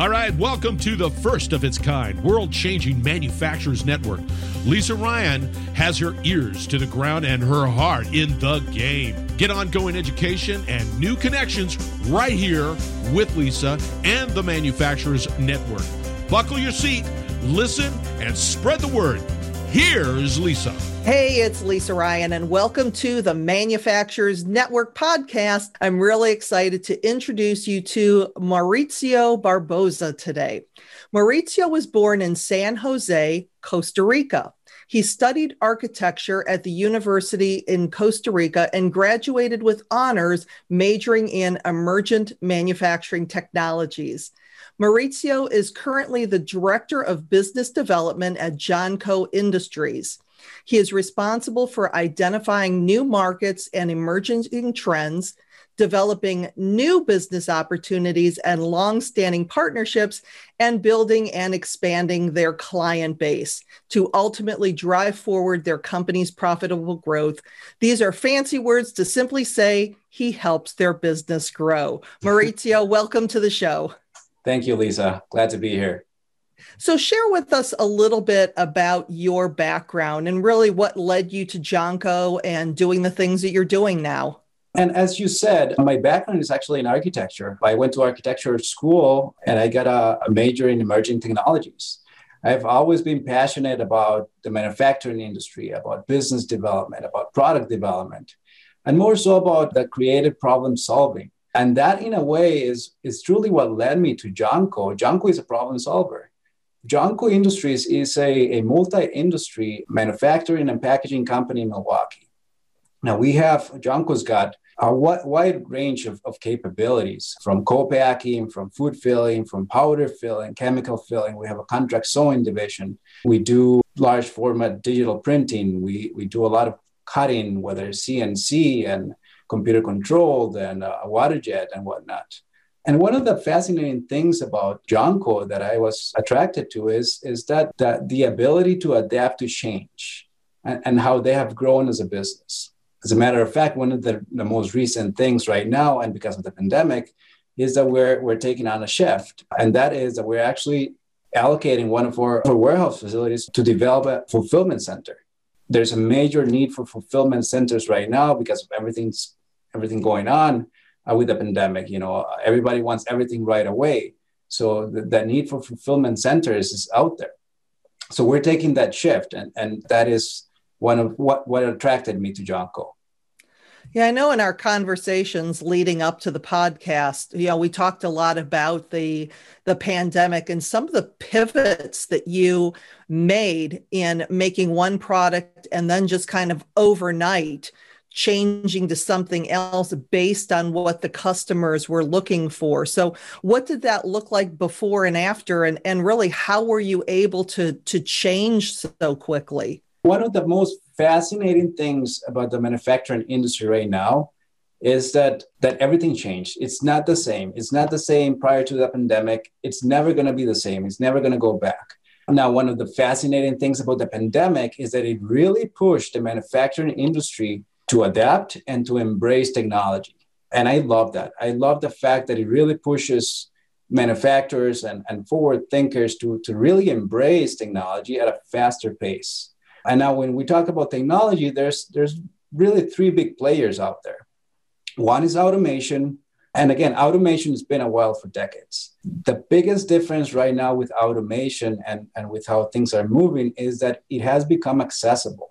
All right, welcome to the first of its kind world changing manufacturers network. Lisa Ryan has her ears to the ground and her heart in the game. Get ongoing education and new connections right here with Lisa and the Manufacturers Network. Buckle your seat, listen, and spread the word. Here's Lisa. Hey, it's Lisa Ryan, and welcome to the Manufacturers Network podcast. I'm really excited to introduce you to Mauricio Barboza today. Mauricio was born in San Jose, Costa Rica. He studied architecture at the University in Costa Rica and graduated with honors, majoring in emergent manufacturing technologies. Mauricio is currently the Director of Business Development at Jonco Industries. He is responsible for identifying new markets and emerging trends, developing new business opportunities and long-standing partnerships, and building and expanding their client base to ultimately drive forward their company's profitable growth. These are fancy words to simply say he helps their business grow. Mauricio, welcome to the show. Thank you, Lisa. Glad to be here. So, share with us a little bit about your background and really what led you to Jonco and doing the things that you're doing now. And as you said, my background is actually in architecture. I went to architecture school and I got a, a major in emerging technologies. I've always been passionate about the manufacturing industry, about business development, about product development, and more so about the creative problem solving. And that, in a way, is, is truly what led me to Jonco. Jonco is a problem solver. Jonco Industries is a, a multi industry manufacturing and packaging company in Milwaukee. Now, we have, Jonco's got a wide range of, of capabilities from co-packing, from food filling, from powder filling, chemical filling. We have a contract sewing division. We do large format digital printing. We, we do a lot of cutting, whether CNC and computer controlled and uh, water jet and whatnot. And one of the fascinating things about Jonco that I was attracted to is, is that, that the ability to adapt to change and, and how they have grown as a business. As a matter of fact, one of the, the most recent things right now, and because of the pandemic, is that we're, we're taking on a shift. And that is that we're actually allocating one of our, our warehouse facilities to develop a fulfillment center. There's a major need for fulfillment centers right now because of everything's everything going on uh, with the pandemic. You know, everybody wants everything right away. So the, the need for fulfillment centers is out there. So we're taking that shift, and, and that is one of what, what attracted me to Jonco. Yeah, I know in our conversations leading up to the podcast, you know, we talked a lot about the the pandemic and some of the pivots that you made in making one product and then just kind of overnight changing to something else based on what the customers were looking for. So what did that look like before and after and and really how were you able to to change so quickly? One of the most fascinating things about the manufacturing industry right now is that that everything changed. It's not the same. It's not the same prior to the pandemic. It's never going to be the same. It's never going to go back. Now, one of the fascinating things about the pandemic is that it really pushed the manufacturing industry to adapt and to embrace technology. And I love that. I love the fact that it really pushes manufacturers and, and forward thinkers to, to really embrace technology at a faster pace. And now when we talk about technology, there's there's really three big players out there. One is automation. And again, automation has been a while for decades. The biggest difference right now with automation and, and with how things are moving is that it has become accessible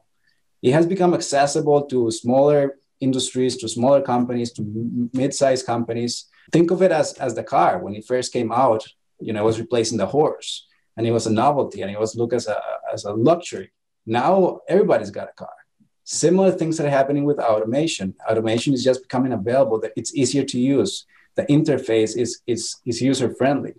it has become accessible to smaller industries, to smaller companies, to mid-sized companies. Think of it as, as the car. When it first came out, you know, it was replacing the horse and it was a novelty and it was looked as a, as a luxury. Now everybody's got a car. Similar things are happening with automation. Automation is just becoming available, that it's easier to use. The interface is, is, is user-friendly.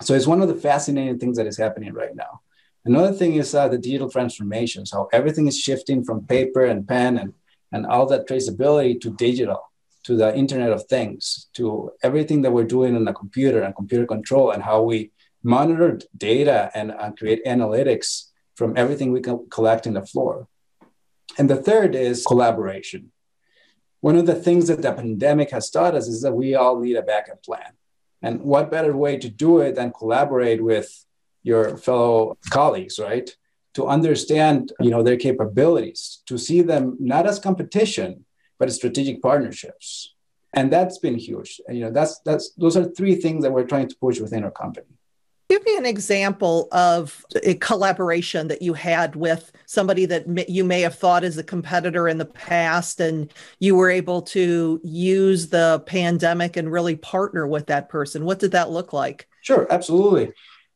So it's one of the fascinating things that is happening right now. Another thing is uh, the digital transformations, how everything is shifting from paper and pen and, and all that traceability to digital, to the Internet of Things, to everything that we're doing on the computer and computer control, and how we monitor data and uh, create analytics from everything we can collect in the floor. And the third is collaboration. One of the things that the pandemic has taught us is that we all need a backup plan. And what better way to do it than collaborate with your fellow colleagues, right? To understand, you know, their capabilities, to see them not as competition, but as strategic partnerships. And that's been huge. And, you know, that's that's those are three things that we're trying to push within our company. Give me an example of a collaboration that you had with somebody that you may have thought as a competitor in the past, and you were able to use the pandemic and really partner with that person. What did that look like? Sure, absolutely.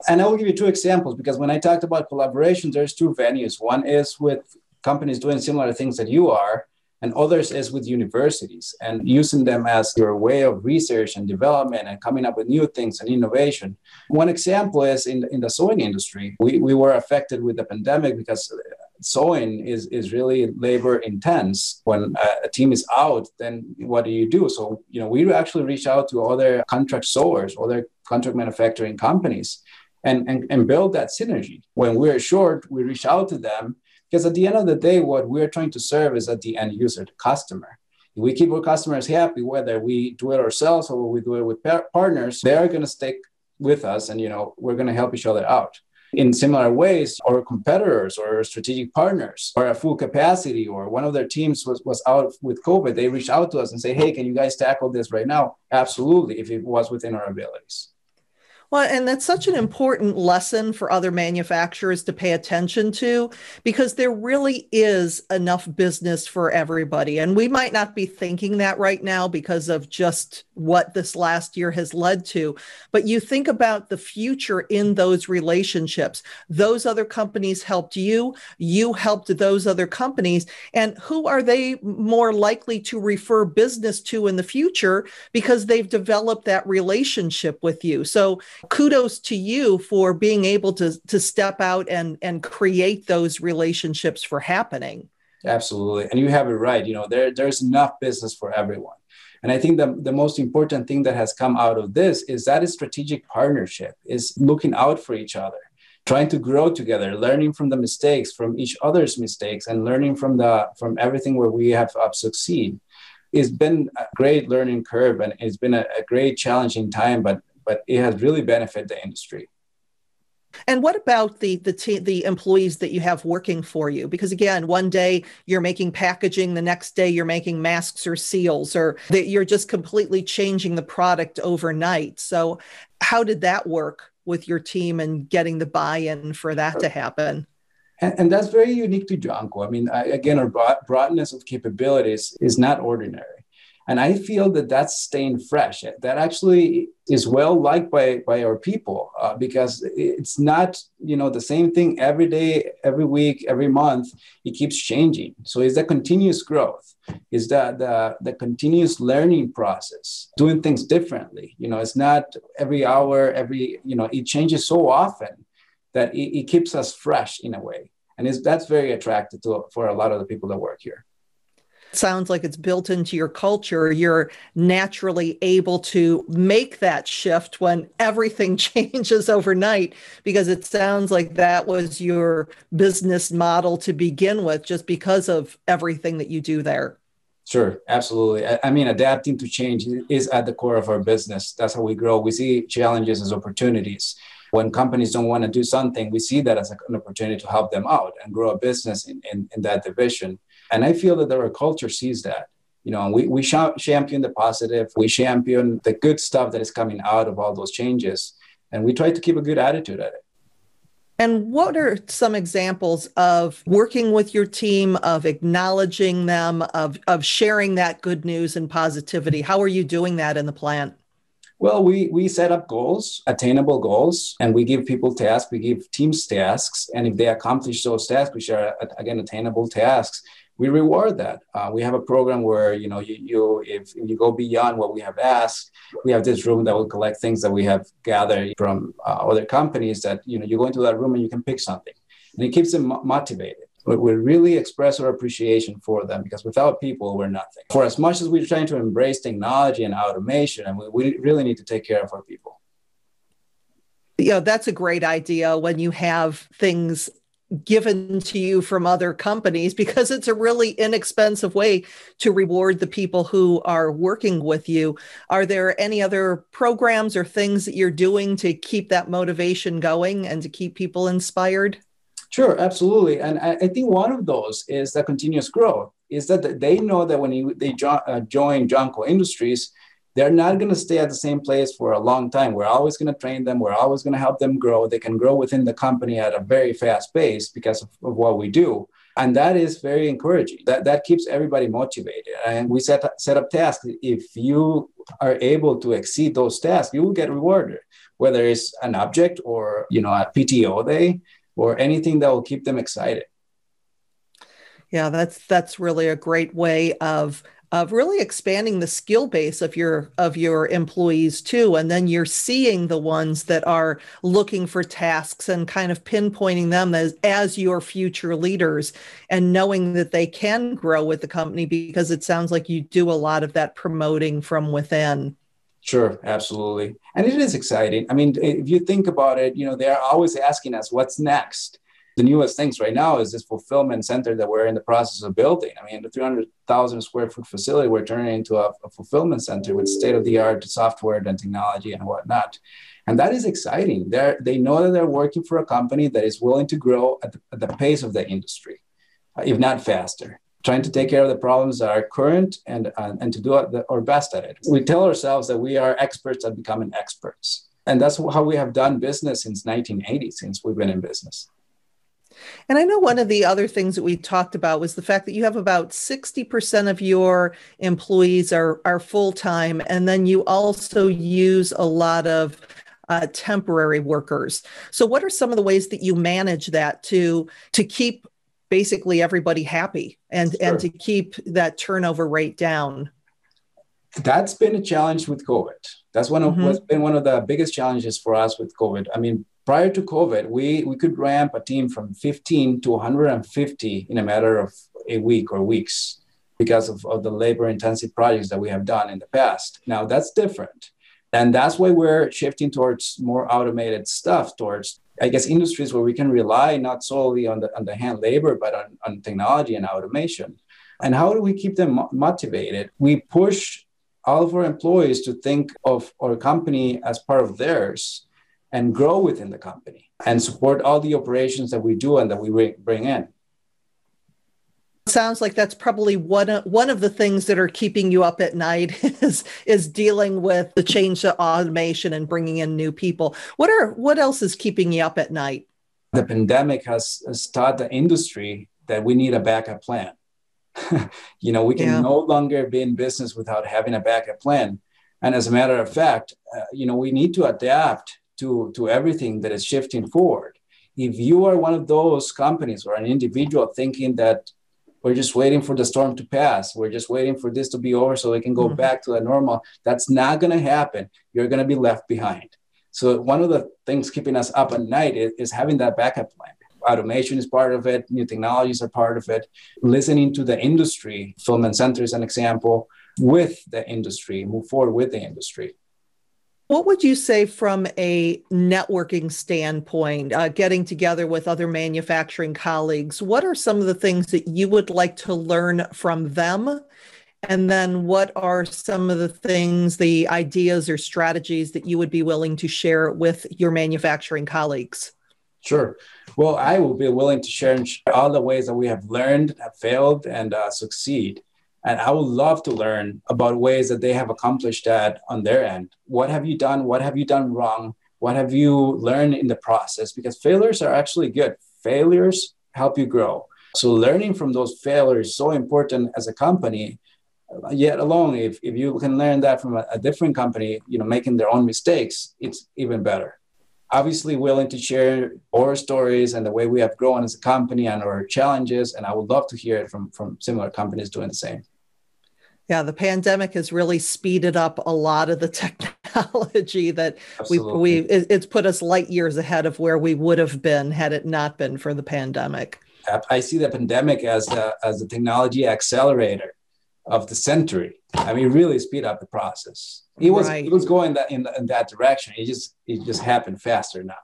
And I will give you two examples because when I talked about collaboration, there's two venues. One is with companies doing similar things that you are, and others is with universities and using them as your way of research and development and coming up with new things and innovation. One example is in, in the sewing industry. We, we were affected with the pandemic because sewing is, is really labor intense. When a, team is out, then what do you do? So, you know, we actually reach out to other contract sewers, other contract manufacturing companies and, and, and build that synergy. When we're short, we reach out to them because at the end of the day, what we're trying to serve is at the end user, the customer. If we keep our customers happy, whether we do it ourselves or we do it with par- partners, they are going to stick with us, and you know we're going to help each other out. In similar ways, our competitors or strategic partners are at full capacity, or one of their teams was, was out with COVID, they reach out to us and say, "Hey, can you guys tackle this right now?" Absolutely, if it was within our abilities. Well, and that's such an important lesson for other manufacturers to pay attention to because there really is enough business for everybody. And we might not be thinking that right now because of just what this last year has led to. But you think about the future in those relationships. Those other companies helped you, you helped those other companies. And who are they more likely to refer business to in the future because they've developed that relationship with you? So, kudos to you for being able to to step out and and create those relationships for happening. Absolutely. And you have it right. You know there there's enough business for everyone. And i think the, the most important thing that has come out of this is that is strategic partnership is looking out for each other trying to grow together learning from the mistakes from each other's mistakes and learning from the from everything where we have uh, succeed. It's been a great learning curve and it's been a, a great challenging time but but it has really benefited the industry. And what about the the t- the employees that you have working for you? Because again, one day you're making packaging, the next day you're making masks or seals, or that you're just completely changing the product overnight. So, how did that work with your team and getting the buy-in for that to happen? And, and that's very unique to Jonco. I mean, I, again, our broad, broadness of capabilities is not ordinary and i feel that that's staying fresh. That actually is well liked by by our people uh, because it's not you know the same thing every day every week every month. It keeps changing. So it's a continuous growth? Is that the the continuous learning process doing things differently? You know it's not every hour every you know it changes so often that it, it keeps us fresh in a way. And that's very attractive to, for a lot of the people that work here sounds like it's built into your culture, you're naturally able to make that shift when everything changes overnight, because it sounds like that was your business model to begin with, just because of everything that you do there. Sure, absolutely. I, I mean, adapting to change is at the core of our business. That's how we grow. We see challenges as opportunities when companies don't want to do something, we see that as an opportunity to help them out and grow a business in, in, in that division. And I feel that our culture sees that. You know, we, we champion the positive, we champion the good stuff that is coming out of all those changes. And we try to keep a good attitude at it. And what are some examples of working with your team, of acknowledging them, of, of sharing that good news and positivity? How are you doing that in the plant? Well, we, we set up goals, attainable goals, and we give people tasks. We give teams tasks. And if they accomplish those tasks, which are, again, attainable tasks, we reward that. Uh, we have a program where you know you, you if, you go beyond what we have asked, we have this room that will collect things that we have gathered from uh, other companies. That you know you go into that room and you can pick something, and it keeps them motivated. But we really express our appreciation for them because without people, we're nothing. For as much as we're trying to embrace technology and automation, and we, we really need to take care of our people. Know, that's a great idea when you have things given to you from other companies because it's a really inexpensive way to reward the people who are working with you. Are there any other programs or things that you're doing to keep that motivation going and to keep people inspired? Sure, absolutely. And I, think one of those is the continuous growth, is that they know that when they uh, join Jonco Industries, they're not going to stay at the same place for a long time. We're always going to train them. We're always going to help them grow. They can grow within the company at a very fast pace because of, of, what we do. And that is very encouraging. That, that keeps everybody motivated. And we set, set up tasks. If you are able to exceed those tasks, you will get rewarded, whether it's an object or, you know, a PTO day or anything that will keep them excited. Yeah, that's that's really a great way of of really expanding the skill base of your of your employees too and then you're seeing the ones that are looking for tasks and kind of pinpointing them as as your future leaders and knowing that they can grow with the company because it sounds like you do a lot of that promoting from within Sure, absolutely. And it is exciting. I mean, if you think about it, you know, they're always asking us what's next the newest things right now is this fulfillment center that we're in the process of building. I mean, the 300,000 square foot facility, we're turning into a, a fulfillment center with state of the art software and technology and whatnot. And that is exciting. They're, they know that they're working for a company that is willing to grow at the, at the pace of the industry, if not faster, trying to take care of the problems that are current and, uh, and to do our best at it. We tell ourselves that we are experts at becoming experts. And that's how we have done business since 1980, since we've been in business. And I know one of the other things that we talked about was the fact that you have about 60% of your employees are, are full time, and then you also use a lot of uh, temporary workers. So, what are some of the ways that you manage that to to keep basically everybody happy and sure. and to keep that turnover rate down? That's been a challenge with COVID. That's one of mm-hmm. what's been one of the biggest challenges for us with COVID. I mean, prior to COVID, we, we could ramp a team from 15 to 150 in a matter of a week or weeks because of, of the labor intensive projects that we have done in the past. Now that's different. And that's why we're shifting towards more automated stuff, towards, I guess, industries where we can rely not solely on the, on the hand labor, but on, on technology and automation. And how do we keep them motivated? We push all of our employees to think of our company as part of theirs and grow within the company and support all the operations that we do and that we bring in. Sounds like that's probably one of, one of the things that are keeping you up at night is is dealing with the change to automation and bringing in new people. What are what else is keeping you up at night? The pandemic has, has taught the industry that we need a backup plan. you know, we can yeah. no longer be in business without having a backup plan. And as a matter of fact, uh, you know, we need to adapt to, to everything that is shifting forward. If you are one of those companies or an individual thinking that we're just waiting for the storm to pass, we're just waiting for this to be over so we can go mm-hmm. back to the normal, that's not going to happen. You're going to be left behind. So, one of the things keeping us up at night is, is having that backup plan automation is part of it new technologies are part of it listening to the industry fulfillment center is an example with the industry move forward with the industry what would you say from a networking standpoint, uh, getting together with other manufacturing colleagues? What are some of the things that you would like to learn from them? And then what are some of the things, the ideas or strategies that you would be willing to share with your manufacturing colleagues? Sure. Well, I will be willing to share all the ways that we have learned, have failed, and uh, succeed. And I would love to learn about ways that they have accomplished that on their end. What have you done? What have you done wrong? What have you learned in the process? Because failures are actually good. Failures help you grow. So learning from those failures is so important as a company. Yet alone, if, if you can learn that from a, a different company, you know, making their own mistakes, it's even better obviously willing to share our stories and the way we have grown as a company and our challenges. And I would love to hear it from, from similar companies doing the same. Yeah, the pandemic has really speeded up a lot of the technology that Absolutely. we we it's put us light years ahead of where we would have been had it not been for the pandemic. I see the pandemic as a, as a technology accelerator of the century. I mean, really speed up the process. It was right. it was going that in, in that direction. It just it just happened faster now.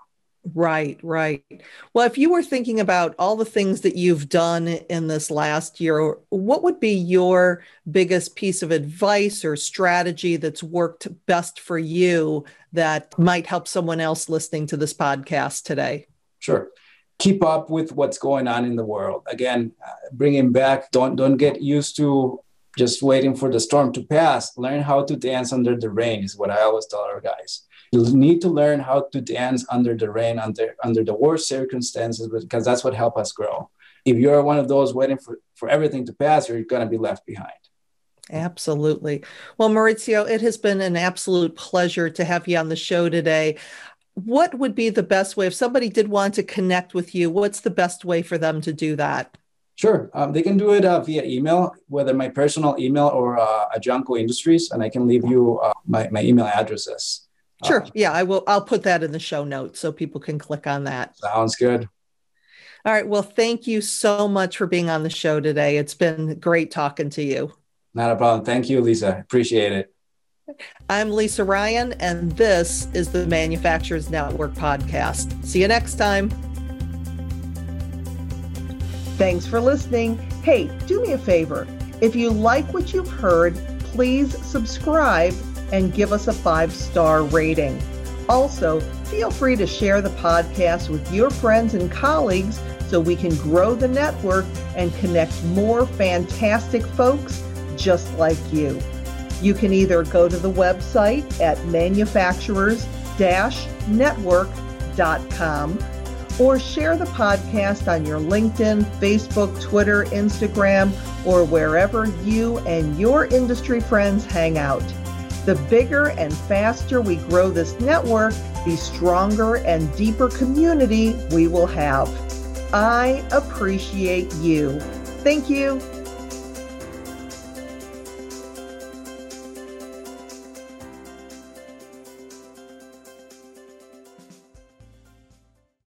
Right, right. Well, if you were thinking about all the things that you've done in this last year, what would be your biggest piece of advice or strategy that's worked best for you that might help someone else listening to this podcast today? Sure. Keep up with what's going on in the world. Again, bringing back, don't don't get used to just waiting for the storm to pass. Learn how to dance under the rain is what I always tell our guys you need to learn how to dance under the rain, under under the worst circumstances, because that's what help us grow. If you're one of those waiting for, for everything to pass, you're going to be left behind. Absolutely. Well, Mauricio, it has been an absolute pleasure to have you on the show today. What would be the best way if somebody did want to connect with you? What's the best way for them to do that? Sure. Um, they can do it uh, via email, whether my personal email or uh, Ajanko Industries, and I can leave you uh, my, my email addresses. Sure. Uh, yeah, I will. I'll put that in the show notes so people can click on that. Sounds good. All right. Well, thank you so much for being on the show today. It's been great talking to you. Not a problem. Thank you, Lisa. Appreciate it. I'm Lisa Ryan, and this is the Manufacturers Network podcast. See you next time. Thanks for listening. Hey, do me a favor. If you like what you've heard, please subscribe and give us a five star rating. Also, feel free to share the podcast with your friends and colleagues so we can grow the network and connect more fantastic folks just like you. You can either go to the website at manufacturers network.com or share the podcast on your LinkedIn, Facebook, Twitter, Instagram, or wherever you and your industry friends hang out. The bigger and faster we grow this network, the stronger and deeper community we will have. I appreciate you. Thank you.